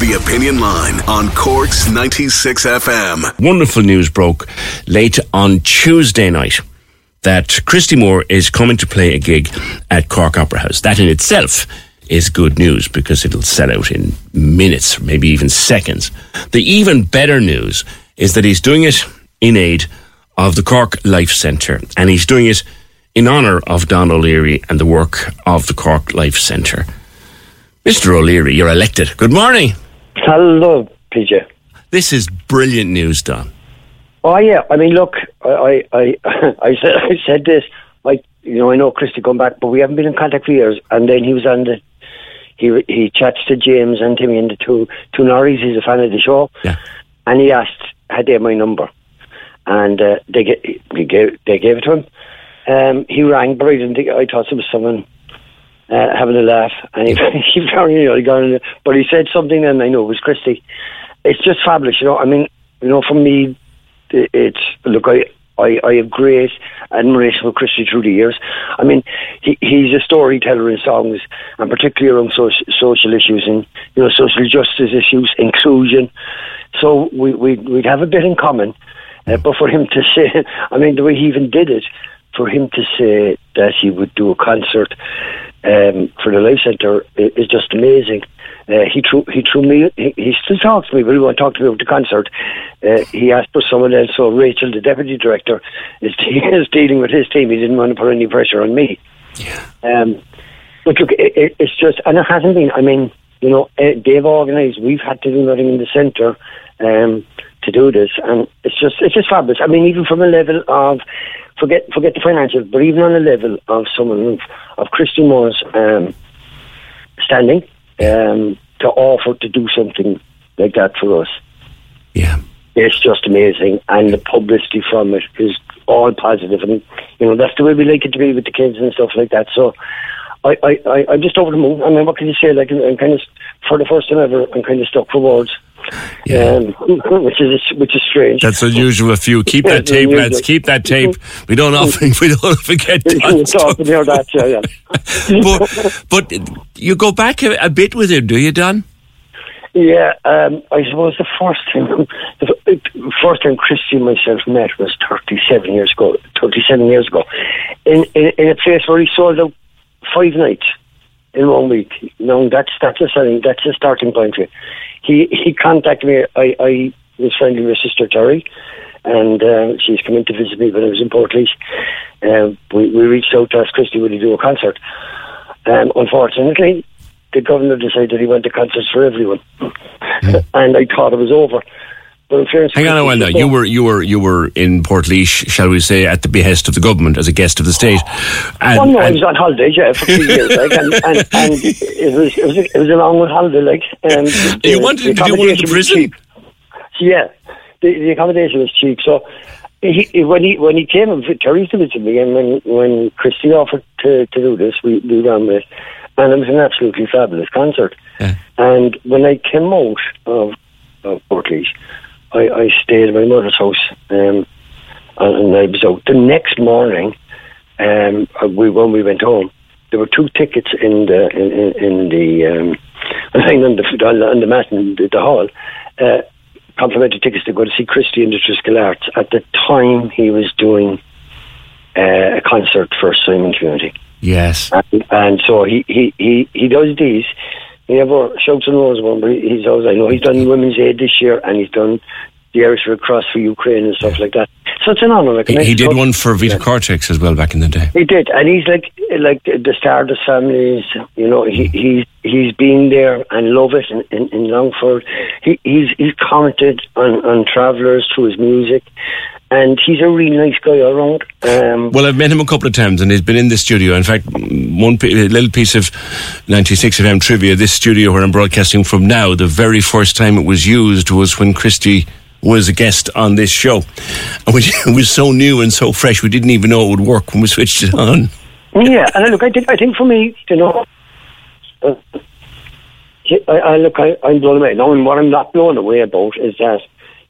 The Opinion Line on Corks 96 FM. Wonderful news broke late on Tuesday night that Christy Moore is coming to play a gig at Cork Opera House. That in itself is good news because it'll sell out in minutes, maybe even seconds. The even better news is that he's doing it in aid of the Cork Life Centre and he's doing it in honour of Don O'Leary and the work of the Cork Life Centre. Mr. O'Leary, you're elected. Good morning. Hello, PJ. This is brilliant news, Don. Oh yeah, I mean, look, I, I, I, I said, I said this. I, you know, I know Christy come back, but we haven't been in contact for years. And then he was on the, he he chats to James and Timmy and the two two Norries. He's a fan of the show. Yeah. And he asked, had they my number, and uh, they get they gave they gave it to him. Um, he rang, but I didn't think I thought it was someone uh, having a laugh, and he, he found you know he got in, but he said something, and I know it was Christy. It's just fabulous, you know. I mean, you know, for me, it- it's look, I. I, I have great admiration for Christy through the years. I mean, he, he's a storyteller in songs, and particularly around social, social issues and you know social justice issues, inclusion. So we we'd, we'd have a bit in common. Uh, but for him to say, I mean, the way he even did it, for him to say that he would do a concert um, for the Life Centre is just amazing. Uh, he threw he threw me. He, he still talks to me, but he won't talk to me about the concert. Uh, he asked for someone else. So Rachel, the deputy director, is, he is dealing with his team. He didn't want to put any pressure on me. Um, but look, it, it, it's just, and it hasn't been. I mean, you know, uh, they've organised. We've had to do nothing in the centre um, to do this, and it's just, it's just fabulous. I mean, even from a level of forget, forget the financial, but even on a level of someone of, of Christy Moore's um, standing um, to offer to do something like that for us. Yeah. It's just amazing, and the publicity from it is all positive, and you know that's the way we like it to be with the kids and stuff like that. So, I, I, I I'm just over the moon. I mean, what can you say? Like, I'm kind of for the first time ever, I'm kind of stuck for words, um, which is which is strange. That's unusual of you. Keep Yeah, that tape, lads. Keep that tape. We don't often we don't often get You done. talk and that, yeah, yeah. but, but you go back a, a bit with him, do you, Don? Yeah, um, I suppose the first time, the first time Christy and myself met was 37 years ago. 37 years ago, in in, in a place where he sold out five nights in one week. No, that's that's a starting that's a starting point. For you. He he contacted me. I I was friendly with sister Terry, and uh, she's come in to visit me when I was in Portlaoise. Uh, we we reached out to ask Christy would he do a concert. Um, unfortunately, the governor decided he went to concerts for everyone, and I thought it was over. But in fairness, Hang on a while now. You were you were you were in Portlaoise, shall we say, at the behest of the government as a guest of the state. And, Oh no, I was on holiday, yeah, for three years, like, and, and, and it was it was a, it was a long holiday, like. Um, You wanted to do one in the prison? cheap. Yeah, the, the accommodation was cheap. So he, he- when he when he came and Terry used to me, and when when Christy offered to, to do this, we we ran with, it. and it was an absolutely fabulous concert. Yeah. And when I came out of of Portlaoise, I, I stayed at my mother's house, um, and I was out the next morning. Um, we when we went home, there were two tickets in the in, in, in the um, thing on the on the mat in the, the hall. Uh, complimentary tickets to go to see Christy in the Triskel Arts. At the time, he was doing uh, a concert for Simon Community. Yes. And, and so he, he, he, he does these. He never shouts and roars about, but he's always, I know he's done Women's Aid this year and he's done the Irish Red Cross for Ukraine and stuff like that. It's an honour. Like, He, he did one for Vita Cortex as well back in the day. He did, and he's like like the Stardust families. You know, he he's he's been there and love it in, in, in Longford. He he's he's commented on on travellers through his music, and he's a really nice guy all around. Um, Well, I've met him a couple of times, and he's been in the studio. In fact, one a little piece of 96 FM trivia: this studio where I'm broadcasting from now, the very first time it was used was when Christy was a guest on this show, and we, it was so new and so fresh, we didn't even know it would work when we switched it on. yeah, and look, I think I think for me, you know. Uh, I, I look, I, I'm blown away. Now, and what I'm not blown away about is that,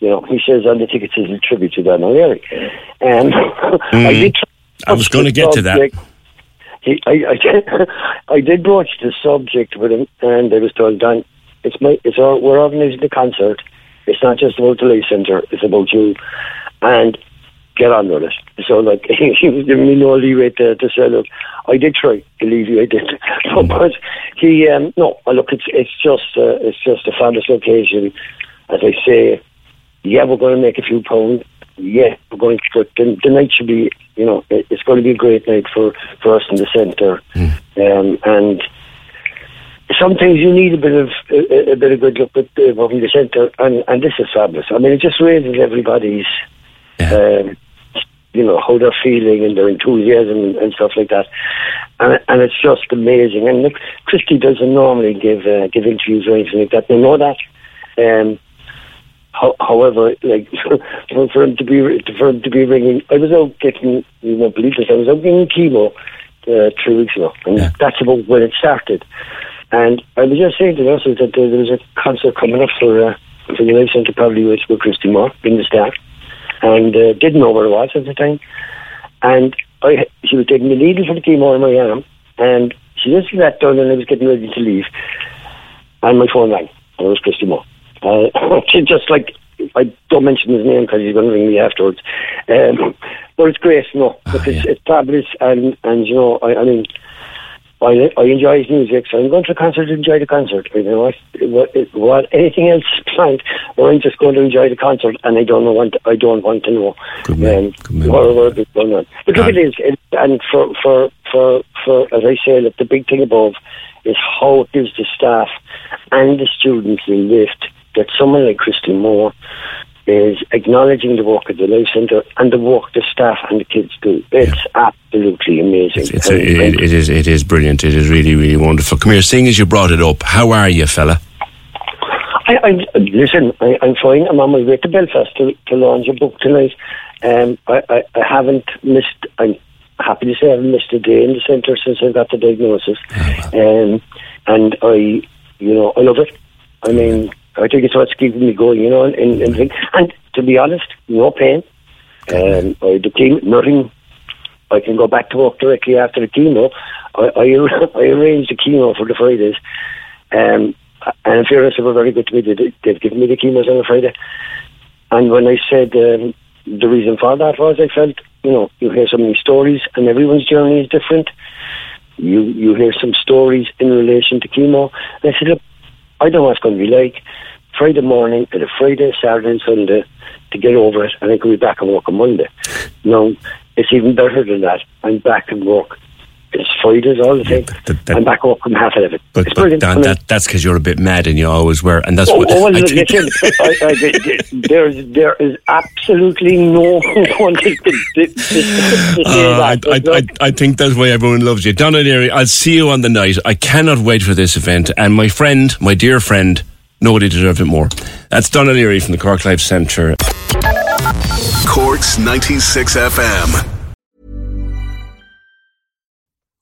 you know, he says on the tickets is a tribute to Don O'Leary. And I did. try- I was gonna get to that. He, I, I, did, I did broach the subject with him, and I was told, Don, it's my, it's our, we're organising the concert. It's not just about the Life Centre. It's about you, and get on with it. So, like, he was giving me no leeway to, to say, look, I did try to leave you. I did, but he, um, no, look, it's it's just, uh, it's just a fabulous occasion. As I say, yeah, we're going to make a few pounds. Yeah, we're going to, but the, the night should be, you know, it, it's going to be a great night for, for us in the centre. Um, and sometimes you need a bit of a, a bit of good luck with uh, from the centre, and, and this is fabulous. I mean, it just raises everybody's, um, you know, how they're feeling and their enthusiasm and, stuff like that, and and it's just amazing. And look, Christy doesn't normally give uh, give interviews or anything like that. They know that. Um, Ho- However, like for, for him to be for him to be ringing, I was out getting you won't believe this. I was out getting chemo uh, three weeks ago, and Yeah. that's about when it started. And I was just saying to nurses that there, there was a concert coming up for uh, for the Life Centre probably with, with Christy Moore in the staff, and uh, didn't know where it was at the time. And I, she was taking the needle for the chemo in my arm, and she just sat down, and I was getting ready to leave, and my phone rang, and it was Christy Moore. Uh, she just like I don't mention his name because he's going to ring me afterwards. Um, but it's great, you know, because it's, it's fabulous, and and you know, I, I mean, I I enjoy his music, so I'm going to a concert to enjoy the concert. You know, what, what, anything else planned, or I'm just going to enjoy the concert, and I don't know want I don't want to know Good man, um, good man. what, what is going on. But look, it is, it, and for for for for as I say, look, the big thing above is how it gives the staff and the students the lift that someone like Christy Moore is acknowledging the work of the Life Centre and the work the staff and the kids do. It's absolutely amazing. It's, it's a, it, it is it is brilliant. It is really really wonderful. Come here, seeing as you brought it up, how are you, fella? I, I listen. I, I'm fine. I'm on my way to Belfast to, to launch a book tonight. Um, I, I, I haven't missed. I'm happy to say I haven't missed a day in the centre since I got the diagnosis. Um, and I, you know, I love it. I mean, I think it's what's keeping me going. You know, and and, and, and to be honest, no pain. Um, I the chemo, nothing. I can go back to work directly after the chemo. I, I, I arranged the chemo for the Fridays. Um, and they were very good to me. They, they've given me the chemos on a Friday. And when I said um, the reason for that was, I felt, you know, you hear so many stories, and everyone's journey is different. You you hear some stories in relation to chemo. And I said, look, I know what it's going to be like. Friday morning, and a Friday, Saturday, and Sunday to get over it, and can be back and work on Monday. No, it's even better than that. I'm back and work. It's Fridays all the time. that- that- I'm back work from half eleven. But, it's but. Dan, I mean- that, that's because you're a bit mad and you always were, and that's Oh, what oh, well, I think- listen, I, I, there's, there is absolutely no one to, to, to, to say Uh, I, that. I, I, I think that's why everyone loves you. Don O'Leary, I'll see you on the night. I cannot wait for this event. And my friend, my dear friend, nobody deserved it more. That's Don O'Leary from the Cork Life Centre. Corks 96 FM.